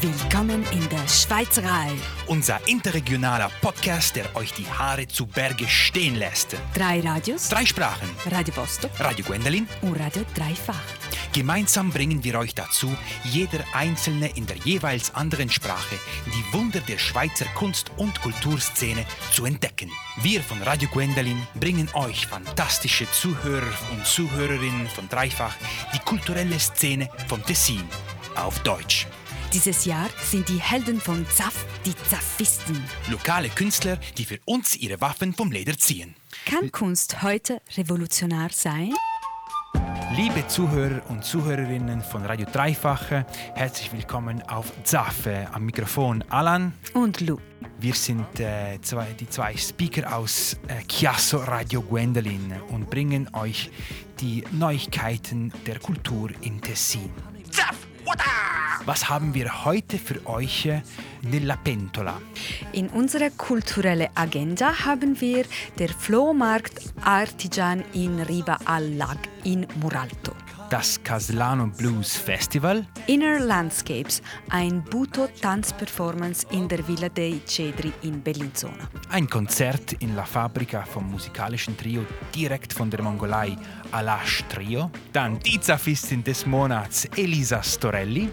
Willkommen in der Schweizerei. Unser interregionaler Podcast, der euch die Haare zu Berge stehen lässt. Drei Radios, Drei Sprachen. Radio Vostok Radio Gwendolin. und Radio Dreifach. Gemeinsam bringen wir euch dazu, jeder Einzelne in der jeweils anderen Sprache die Wunder der Schweizer Kunst- und Kulturszene zu entdecken. Wir von Radio Gwendolin bringen euch fantastische Zuhörer und Zuhörerinnen von Dreifach die kulturelle Szene vom Tessin auf Deutsch. Dieses Jahr sind die Helden von Zaff die Zaffisten. Lokale Künstler, die für uns ihre Waffen vom Leder ziehen. Kann Kunst heute revolutionär sein? Liebe Zuhörer und Zuhörerinnen von Radio Dreifache, herzlich willkommen auf Zaffe am Mikrofon Alan. Und Lou. Wir sind äh, zwei, die zwei Speaker aus äh, Chiasso Radio Gwendolin und bringen euch die Neuigkeiten der Kultur in Tessin. Was haben wir heute für euch nella pentola? In unserer kulturellen Agenda haben wir der Flohmarkt Artigian in Riva al Lag in Muralto. Das Caslano Blues Festival, Inner Landscapes, ein Buto-Tanzperformance in der Villa dei Cedri in Bellinzona. ein Konzert in La Fabrica vom musikalischen Trio direkt von der Mongolei Alash Trio, dann die Zafistin des Monats Elisa Storelli,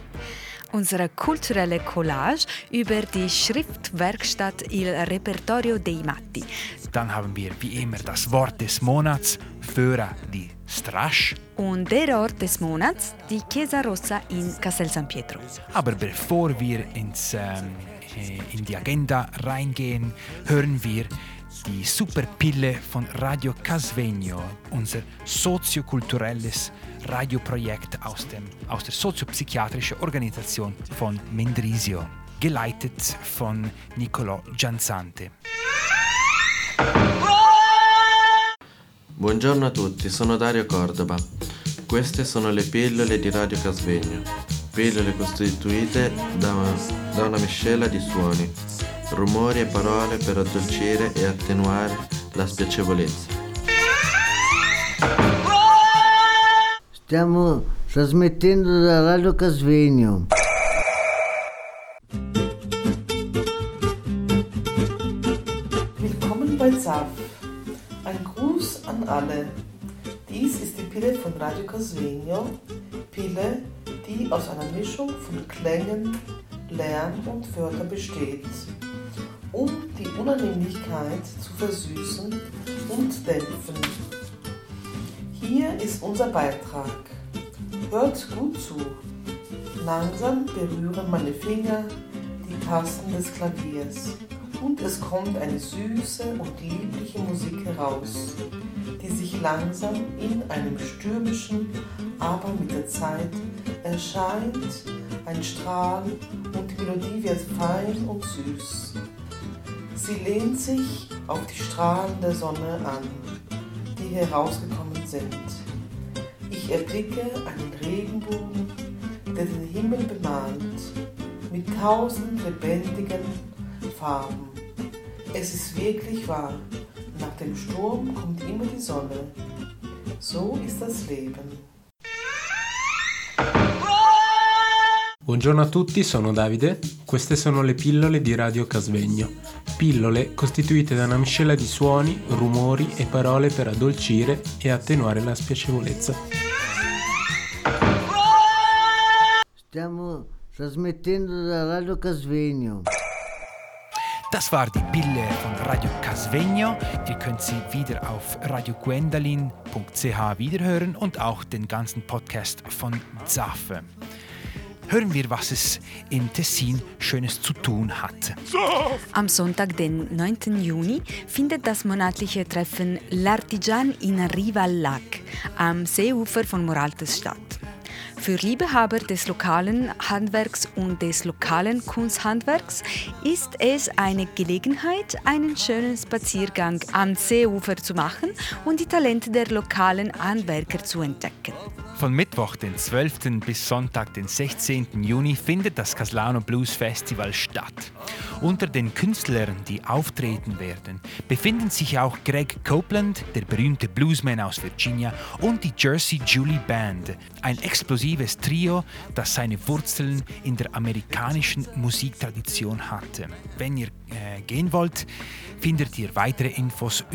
Unsere kulturelle Collage über die Schriftwerkstatt Il Repertorio dei Matti. dann haben wir wie immer das Wort des Monats Föra di Strasch. Und der Ort des Monats, die Chiesa Rossa in Castel San Pietro. Aber bevor wir ins, äh, in die Agenda reingehen, hören wir die Superpille von Radio Casvegno, unser soziokulturelles Radioprojekt aus, dem, aus der soziopsychiatrischen Organisation von Mendrisio, geleitet von Niccolò Gianzante. Buongiorno a tutti, sono Dario Cordova. Queste sono le pillole di Radio Casvegno. Pillole costituite da una, da una miscela di suoni, rumori e parole per addolcire e attenuare la spiacevolezza. Stiamo trasmettendo da Radio Casvegno. Willkommen bei ZAF. Ein Gruß an alle. Dies ist die Pille von Radio Casvegno. Pille, die aus einer Mischung von Klängen, Lärm und Wörtern besteht, um die Unannehmlichkeit zu versüßen und dämpfen. Hier ist unser Beitrag. Hört gut zu. Langsam berühren meine Finger die Tasten des Klaviers und es kommt eine süße und liebliche Musik heraus, die sich langsam in einem stürmischen, aber mit der Zeit erscheint ein Strahl Melodie wird fein und süß. Sie lehnt sich auf die Strahlen der Sonne an, die herausgekommen sind. Ich erblicke einen Regenbogen, der den Himmel bemalt, mit tausend lebendigen Farben. Es ist wirklich wahr, nach dem Sturm kommt immer die Sonne. So ist das Leben. Buongiorno a tutti, sono Davide. Queste sono le pillole di Radio Casvegno. Pillole costituite da una miscela di suoni, rumori e parole per addolcire e attenuare la spiacevolezza. Stiamo trasmettendo da Radio Casvegno. Das war die Pille von Radio Casvegno. Ihr könnt sie wieder auf radiogwendolin.ch wiederhören und auch den ganzen Podcast von Zaffe. Hören wir, was es in Tessin Schönes zu tun hat. Am Sonntag, den 9. Juni, findet das monatliche Treffen L'Artigian in Riva al Lag am Seeufer von Moraltes statt. Für Liebehaber des lokalen Handwerks und des lokalen Kunsthandwerks ist es eine Gelegenheit, einen schönen Spaziergang am Seeufer zu machen und die Talente der lokalen Handwerker zu entdecken. Von Mittwoch, den 12. bis Sonntag, den 16. Juni, findet das Caslano Blues Festival statt. Unter den Künstlern, die auftreten werden, befinden sich auch Greg Copeland, der berühmte Bluesman aus Virginia, und die Jersey Julie Band, ein explosives Trio, das seine Wurzeln in der amerikanischen Musiktradition hatte. Wenn ihr äh, gehen wollt, findet ihr weitere Infos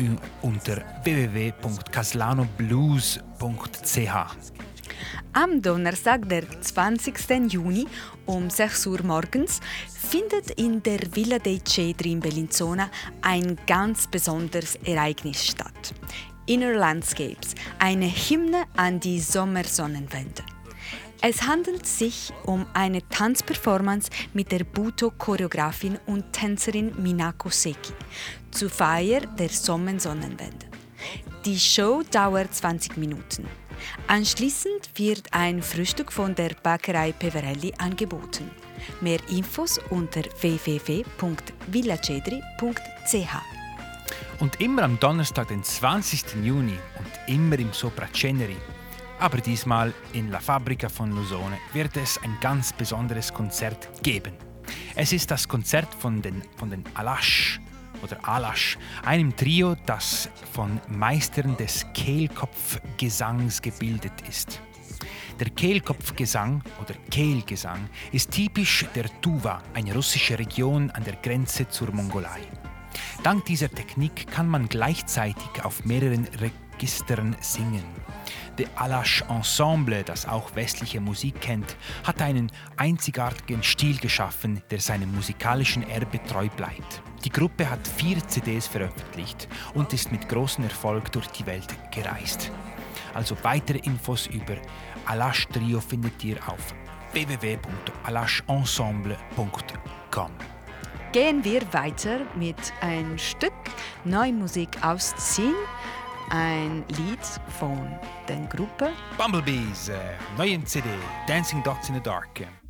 unter www.caslanoblues.ch. Am Donnerstag, der 20. Juni um 6 Uhr morgens findet in der Villa dei Cedri in Bellinzona ein ganz besonderes Ereignis statt. Inner Landscapes, eine Hymne an die Sommersonnenwende. Es handelt sich um eine Tanzperformance mit der Buto-Choreografin und Tänzerin Minako Seki zur Feier der Sommersonnenwende. Die Show dauert 20 Minuten. Anschließend wird ein Frühstück von der Bäckerei Peverelli angeboten. Mehr Infos unter www.villacedri.ch. Und immer am Donnerstag, den 20. Juni und immer im Sopra Ceneri, aber diesmal in La Fabbrica von Lusone, wird es ein ganz besonderes Konzert geben. Es ist das Konzert von den, von den Alash oder Alash, einem Trio, das von Meistern des Kehlkopfgesangs gebildet ist. Der Kehlkopfgesang oder Kehlgesang ist typisch der Tuva, eine russische Region an der Grenze zur Mongolei. Dank dieser Technik kann man gleichzeitig auf mehreren Registern singen. Der Alash Ensemble, das auch westliche Musik kennt, hat einen einzigartigen Stil geschaffen, der seinem musikalischen Erbe treu bleibt. Die Gruppe hat vier CDs veröffentlicht und ist mit großem Erfolg durch die Welt gereist. Also weitere Infos über Alash Trio findet ihr auf www.alasheensemble.com. Gehen wir weiter mit ein Stück Neue Musik aus Zinn, ein Lied von der Gruppe Bumblebees, äh, neue CD, Dancing Dots in the Dark.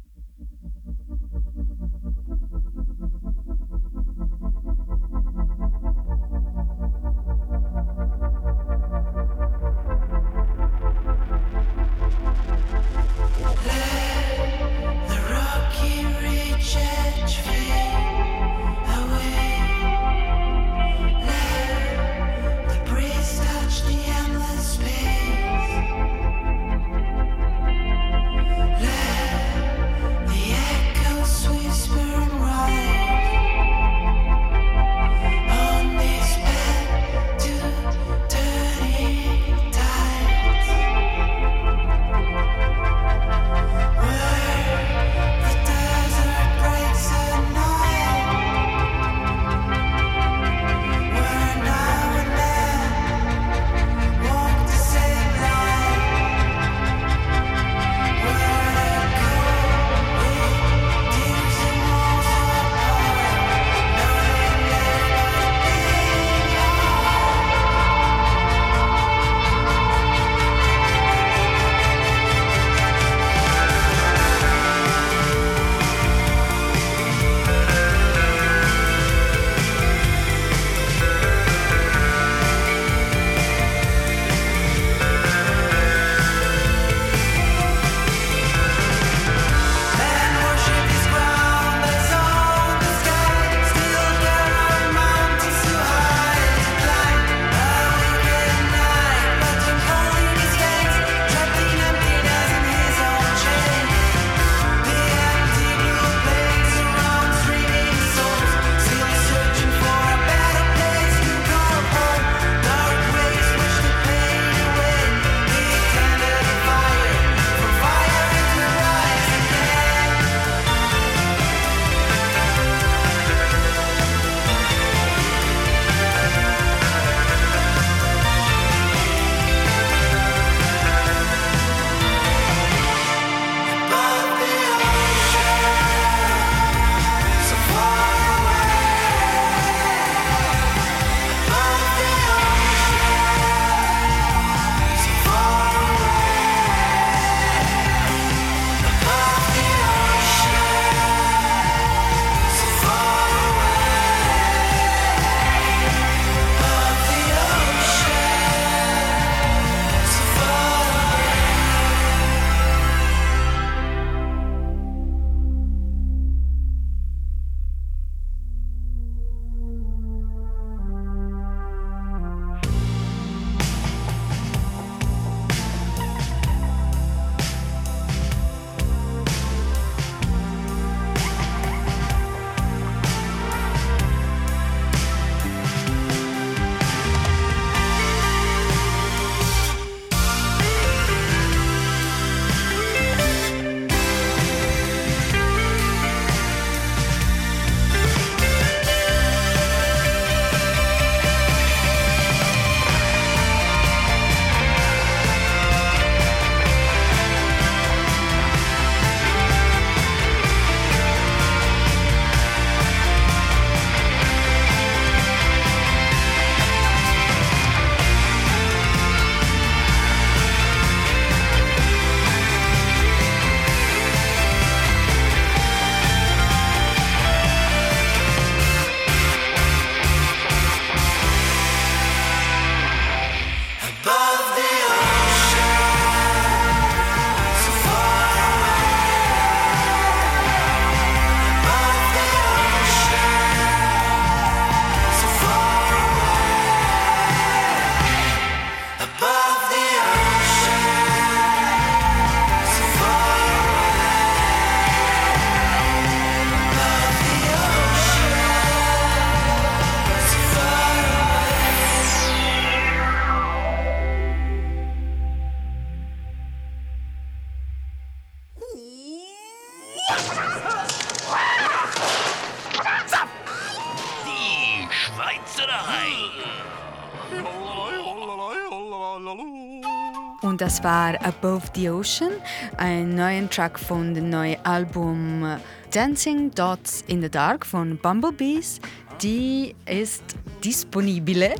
Das war Above the Ocean, ein neuer Track von dem neuen Album Dancing Dots in the Dark von Bumblebees. Die ist disponibile.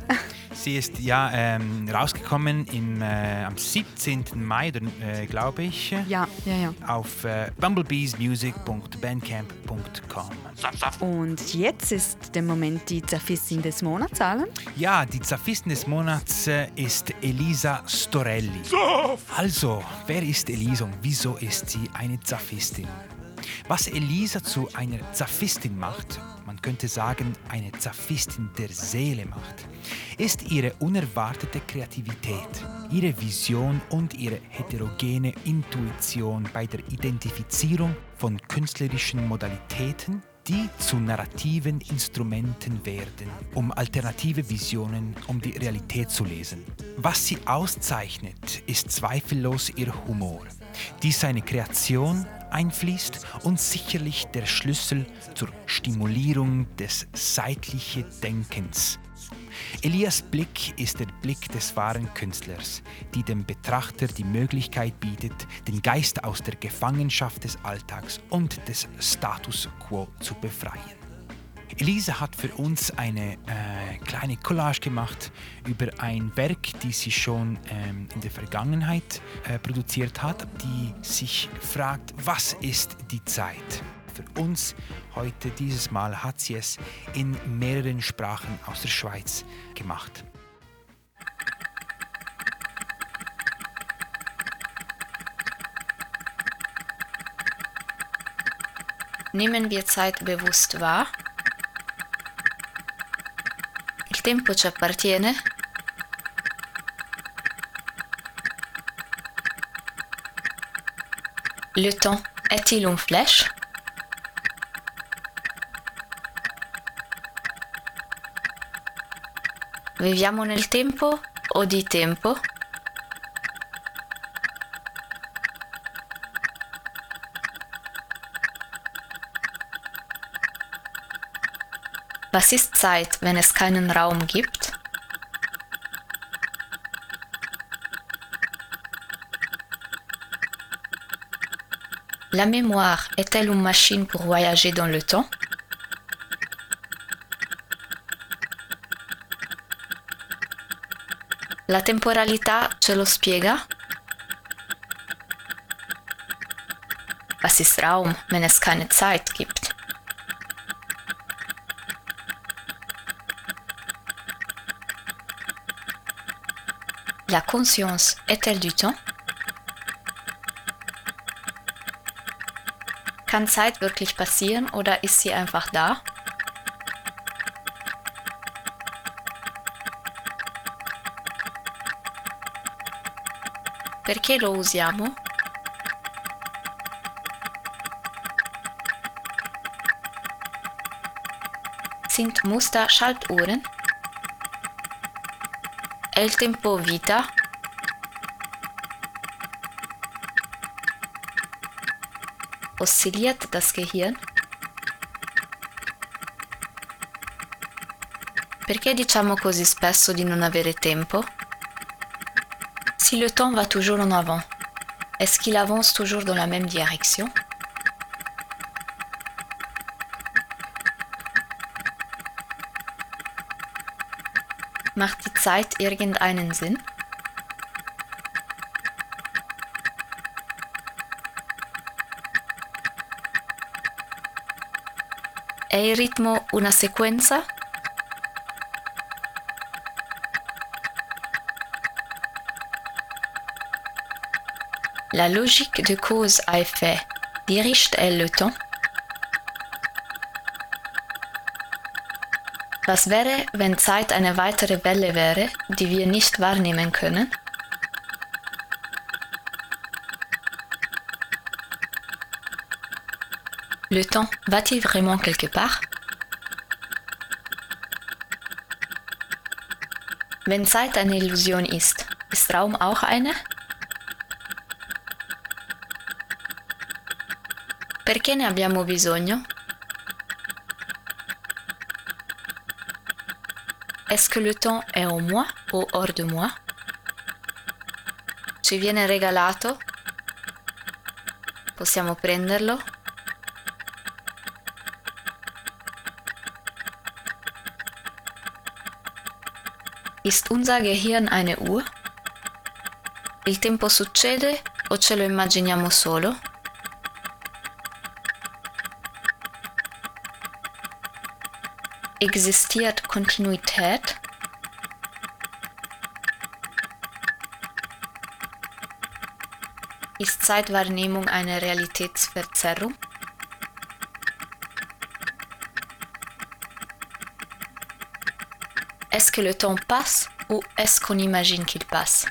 Sie ist ja ähm, rausgekommen im, äh, am 17. Mai, äh, glaube ich. Ja, ja, ja. Auf äh, bumblebeesmusic.bandcamp.com. Und jetzt ist der Moment die Zafistin des Monats, Alan. Ja, die Zafistin des Monats äh, ist Elisa Storelli. Also, wer ist Elisa und wieso ist sie eine Zafistin? Was Elisa zu einer Zafistin macht, man könnte sagen eine Zafistin der Seele macht, ist ihre unerwartete Kreativität, ihre Vision und ihre heterogene Intuition bei der Identifizierung von künstlerischen Modalitäten, die zu narrativen Instrumenten werden, um alternative Visionen um die Realität zu lesen. Was sie auszeichnet, ist zweifellos ihr Humor, die seine Kreation einfließt und sicherlich der Schlüssel zur Stimulierung des seitlichen Denkens. Elias Blick ist der Blick des wahren Künstlers, die dem Betrachter die Möglichkeit bietet, den Geist aus der Gefangenschaft des Alltags und des Status quo zu befreien. Elisa hat für uns eine äh, kleine Collage gemacht über ein Werk, das sie schon ähm, in der Vergangenheit äh, produziert hat, die sich fragt, was ist die Zeit? Für uns heute dieses Mal hat sie es in mehreren Sprachen aus der Schweiz gemacht. Nehmen wir Zeit bewusst wahr tempo ci appartiene? Le temps est-il une flèche Viviamo nel tempo o di tempo? Was ist Zeit, wenn es keinen Raum gibt? La mémoire est-elle une machine pour voyager dans le temps La temporalità ce lo spiega? Was ist Raum, wenn es keine Zeit gibt? La conscience est-elle du temps? Kann Zeit wirklich passieren oder ist sie einfach da? Perché lo usiamo? Sind Muster Schaltuhren? El tempo vita oszilliert das Gehirn? Perché diciamo così spesso di non avere tempo? Si le temps va toujours en avant, est-ce qu'il avance toujours dans la même direction? Macht die Zeit irgendeinen Sinn? È il ritmo una sequenza? La logique de cause à effet dirige-t-elle le temps Was wäre, wenn Zeit eine weitere Welle wäre, die wir nicht wahrnehmen können? Le temps va-t-il vraiment quelque part Wenn Zeit eine Illusion ist, ist Raum auch eine? Perché ne abbiamo bisogno? Est-ce que le temps est en moi ou hors de moi ci viene regalato, possiamo prenderlo. Ist unser Gehirn eine Uhr? Il tempo succede o ce lo immaginiamo solo? Existiert Kontinuität? Ist Zeitwahrnehmung eine Realitätsverzerrung? Est-ce que le temps passe ou est-ce qu'on imagine qu'il passe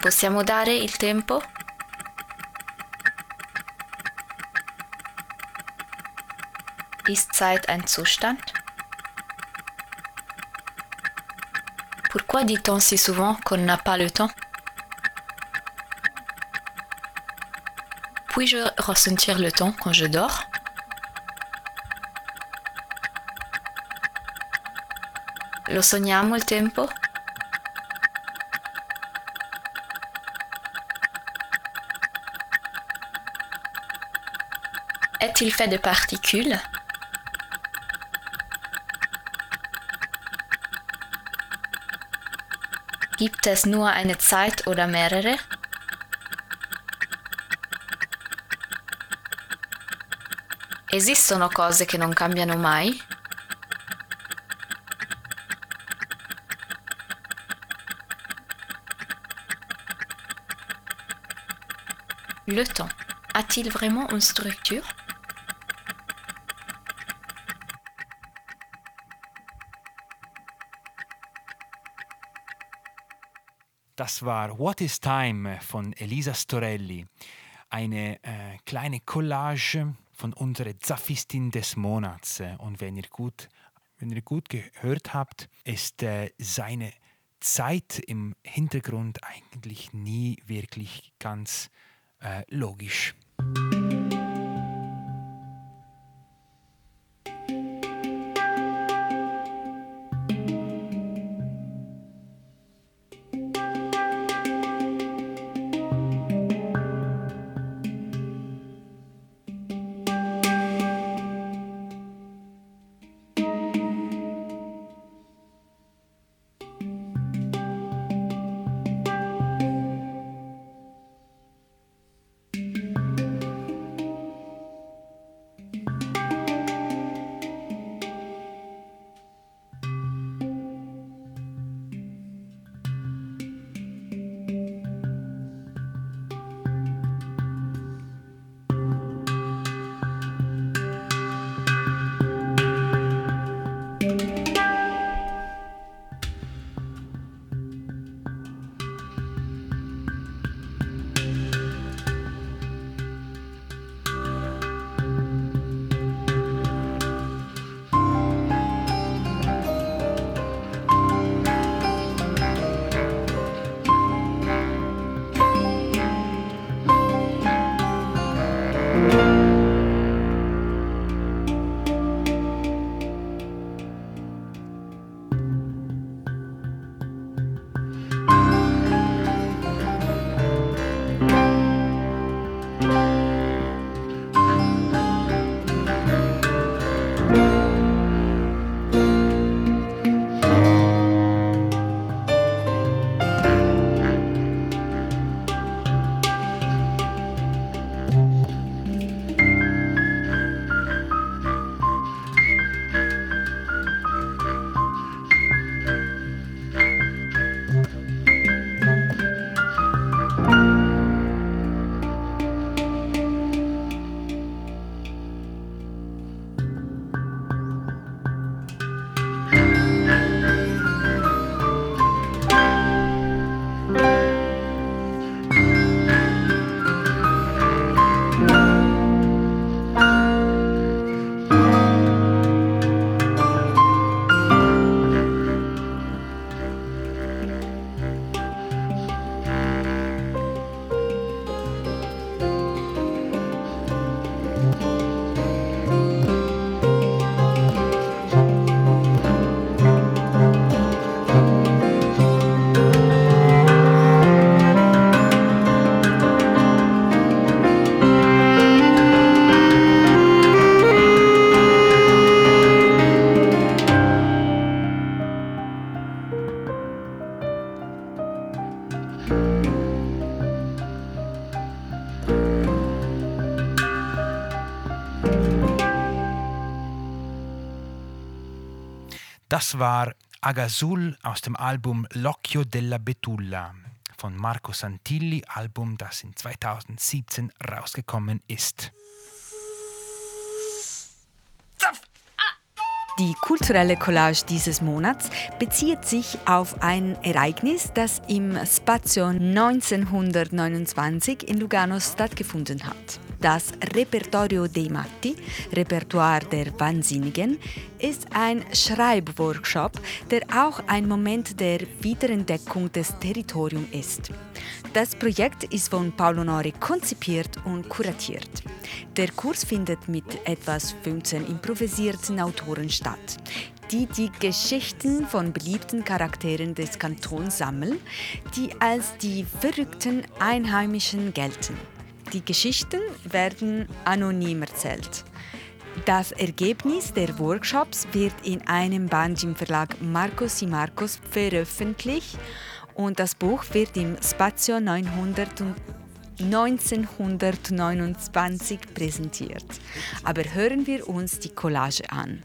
Possiamo dare il tempo? Ist Zeit ein Zustand? Pourquoi dit-on si souvent qu'on n'a pas le temps? Puis-je ressentir le temps quand je dors? Lo sogniamo il tempo? Est-il fait de particules? Gibt es nur eine Zeit oder mehrere? Esistono cose che non cambiano mai? Le temps a-t-il vraiment une structure Das war What is Time von Elisa Storelli. Eine äh, kleine Collage von unserer Zaphistin des Monats. Und wenn ihr gut, wenn ihr gut gehört habt, ist äh, seine Zeit im Hintergrund eigentlich nie wirklich ganz äh, logisch. Das war Agazul aus dem Album L'Occhio della Betulla von Marco Santilli, Album, das in 2017 rausgekommen ist. Die kulturelle Collage dieses Monats bezieht sich auf ein Ereignis, das im Spazio 1929 in Lugano stattgefunden hat. Das Repertorio dei Matti, Repertoire der Wahnsinnigen, ist ein Schreibworkshop, der auch ein Moment der Wiederentdeckung des Territoriums ist. Das Projekt ist von Paolo Nori konzipiert und kuratiert. Der Kurs findet mit etwas 15 improvisierten Autoren statt die die Geschichten von beliebten Charakteren des Kantons sammeln, die als die verrückten Einheimischen gelten. Die Geschichten werden anonym erzählt. Das Ergebnis der Workshops wird in einem Band im Verlag Marcos y Marcos veröffentlicht und das Buch wird im Spazio 900 1929 präsentiert. Aber hören wir uns die Collage an.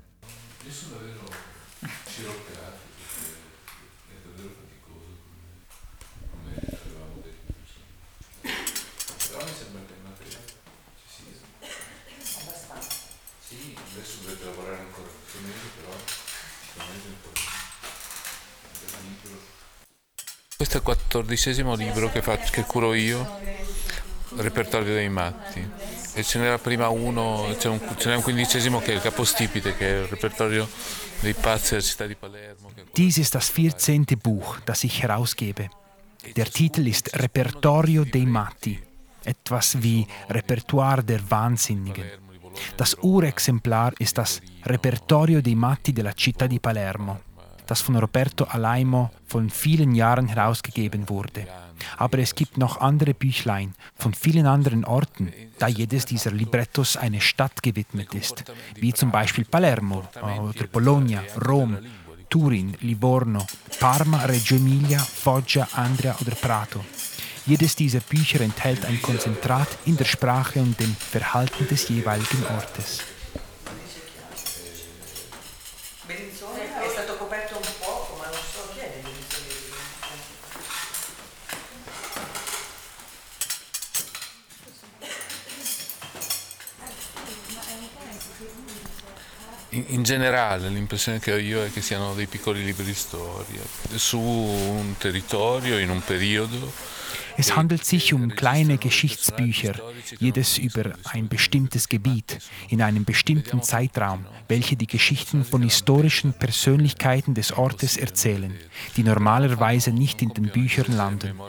Questo è il quattordicesimo libro che, faccio, che curo io, Repertorio dei matti. E ce n'era prima uno, c'è un, ce n'è un quindicesimo che è il capostipite, che è il Repertorio dei pazzi della città di Palermo. Dies ist das 14. Buch, das ich herausgebe. Der Titel ist Repertorio dei Matti, etwas wie Repertoire der Wahnsinnigen. Das Urexemplar ist das Repertorio dei Matti della città di Palermo das von Roberto Alaimo von vielen Jahren herausgegeben wurde. Aber es gibt noch andere Büchlein von vielen anderen Orten, da jedes dieser Librettos eine Stadt gewidmet ist, wie zum Beispiel Palermo oder Bologna, Rom, Turin, Livorno, Parma, Reggio Emilia, Foggia, Andria oder Prato. Jedes dieser Bücher enthält ein Konzentrat in der Sprache und dem Verhalten des jeweiligen Ortes. In, generale l'impressione che ho io è che siano dei piccoli libri di storia su un territorio, in un periodo. Es handelt sich um kleine Geschichtsbücher, jedes über ein bestimmtes Gebiet, in einem bestimmten Zeitraum, welche die Geschichten von historischen Persönlichkeiten des Ortes erzählen, die normalerweise nicht in den Büchern landen.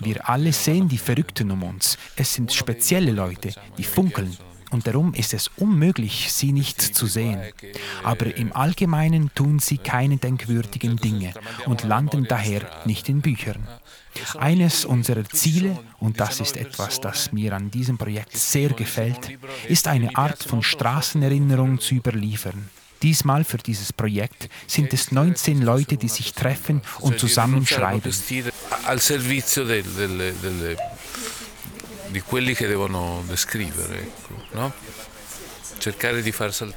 Wir alle sehen die Verrückten um uns. Es sind spezielle Leute, die funkeln, und darum ist es unmöglich, sie nicht zu sehen. Aber im Allgemeinen tun sie keine denkwürdigen Dinge und landen daher nicht in Büchern. Eines unserer Ziele, und das ist etwas, das mir an diesem Projekt sehr gefällt, ist eine Art von Straßenerinnerung zu überliefern. Diesmal für dieses Projekt sind es 19 Leute, die sich treffen und zusammen schreiben. Al servizio delle, delle, delle di quelli che devono descrivere. Ecco, no?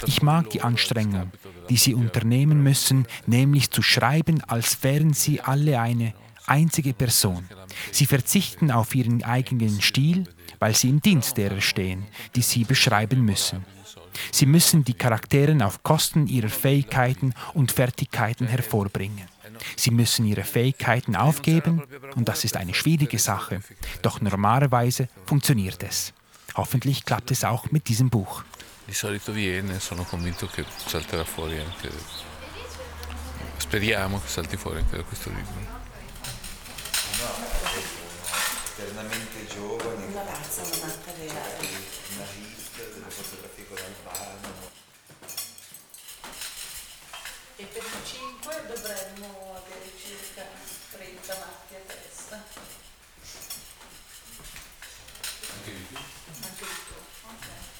Ich mag die Anstrengung, die sie unternehmen müssen, nämlich zu schreiben, als wären sie alle eine einzige Person. Sie verzichten auf ihren eigenen Stil, weil sie im Dienst derer stehen, die sie beschreiben müssen. Sie müssen die Charakteren auf Kosten ihrer Fähigkeiten und Fertigkeiten hervorbringen. Sie müssen ihre Fähigkeiten aufgeben und das ist eine schwierige Sache. Doch normalerweise funktioniert es. Hoffentlich klappt es auch mit diesem Buch. Di solito viene, sono convinto che salterà fuori anche. Speriamo che salti fuori anche da questo libro. E per i 5 dovremmo avere circa 30 matti a testa. Anche di più? Anche di più, ok.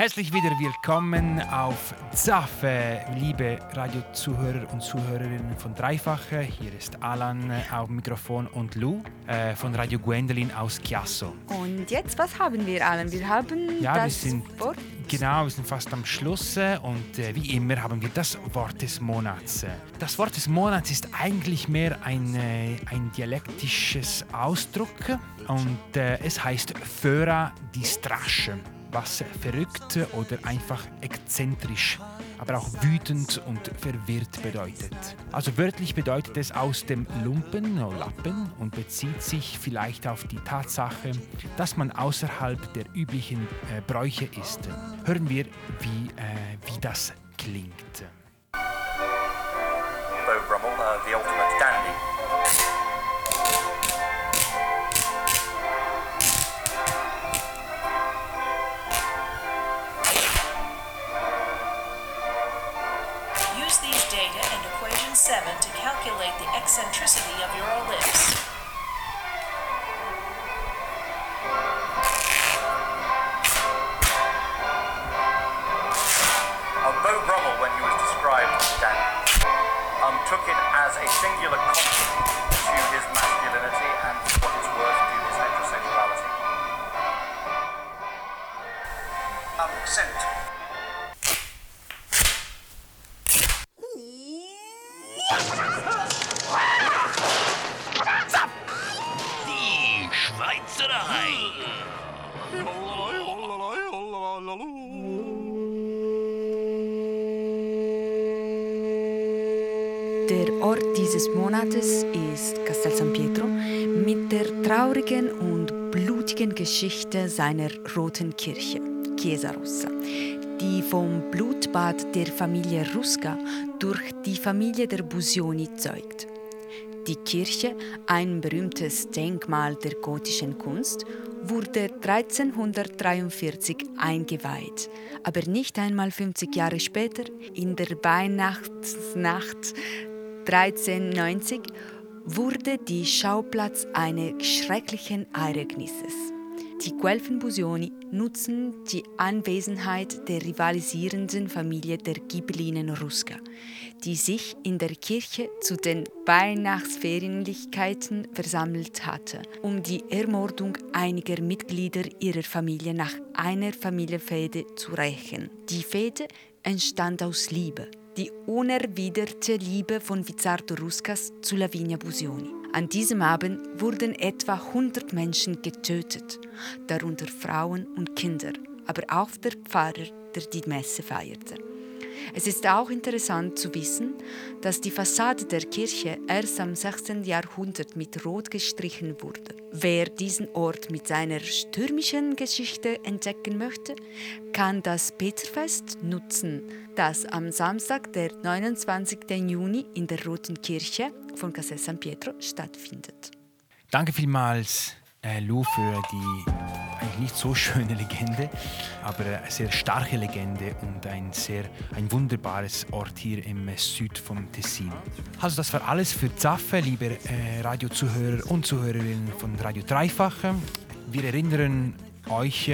Herzlich wieder willkommen auf Zaffe, liebe Radiozuhörer und Zuhörerinnen von Dreifache. Hier ist Alan auf dem Mikrofon und Lou äh, von Radio Gwendolin aus Chiasso. Und jetzt, was haben wir, Alan? Wir haben Ja, wir das sind, Wort. genau, wir sind fast am Schluss äh, und äh, wie immer haben wir das Wort des Monats. Das Wort des Monats ist eigentlich mehr ein, äh, ein dialektisches Ausdruck und äh, es heißt Föra di Strasche, was verrückt oder einfach exzentrisch, aber auch wütend und verwirrt bedeutet. Also wörtlich bedeutet es aus dem Lumpen oder Lappen und bezieht sich vielleicht auf die Tatsache, dass man außerhalb der üblichen äh, Bräuche ist. Hören wir, wie, äh, wie das klingt. Beau Brummel, uh, the ultimate dandy. Eccentricity of your Schweizerei. Der Ort dieses Monates ist Castel San Pietro mit der traurigen und blutigen Geschichte seiner roten Kirche, Chiesa Rossa, die vom Blutbad der Familie Rusca durch die Familie der Busioni zeugt. Die Kirche, ein berühmtes Denkmal der gotischen Kunst, wurde 1343 eingeweiht, aber nicht einmal 50 Jahre später, in der Weihnachtsnacht 1390, wurde die Schauplatz eines schrecklichen Ereignisses. Die Guelfen-Busioni nutzen die Anwesenheit der rivalisierenden Familie der Ghibellinen Rusca, die sich in der Kirche zu den Weihnachtsferienlichkeiten versammelt hatte, um die Ermordung einiger Mitglieder ihrer Familie nach einer Familienfehde zu rächen. Die Fehde entstand aus Liebe, die unerwiderte Liebe von Vizzardo Ruscas zu Lavinia Busioni. An diesem Abend wurden etwa 100 Menschen getötet, darunter Frauen und Kinder, aber auch der Pfarrer, der die Messe feierte. Es ist auch interessant zu wissen, dass die Fassade der Kirche erst am 16. Jahrhundert mit Rot gestrichen wurde. Wer diesen Ort mit seiner stürmischen Geschichte entdecken möchte, kann das Peterfest nutzen, das am Samstag, der 29. Juni in der Roten Kirche von Castel San Pietro stattfindet. Danke vielmals, äh, Lou, für die eigentlich nicht so schöne Legende, aber eine sehr starke Legende und ein sehr ein wunderbares Ort hier im äh, Süd vom Tessin. Also das war alles für Zaffe, liebe äh, Radiozuhörer und Zuhörerinnen von Radio Dreifache. Wir erinnern euch,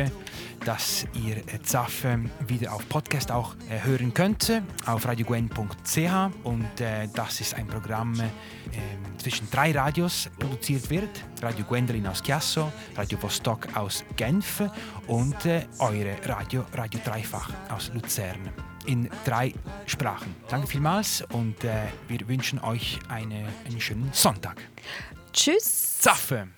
dass ihr Zaffe wieder auf Podcast auch äh, hören könnt auf radiogwen.ch und äh, das ist ein Programm äh, zwischen drei Radios produziert wird. Radio Gwendolin aus Chiasso, Radio Vostok aus Genf und eure Radio Radio Dreifach aus Luzern in drei Sprachen. Danke vielmals und äh, wir wünschen euch eine, einen schönen Sonntag. Tschüss! Zaffe!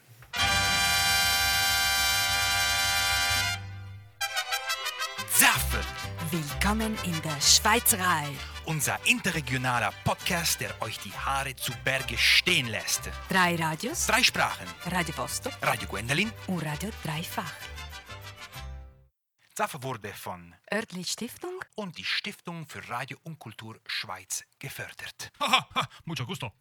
Willkommen in der Schweizerei. unser interregionaler Podcast, der euch die Haare zu Berge stehen lässt. Drei Radios, Drei Sprachen. Radio Vostok Radio Gwendolin. und Radio Dreifach. Zaffe wurde von Örtli Stiftung und die Stiftung für Radio und Kultur Schweiz gefördert. Mucho gusto.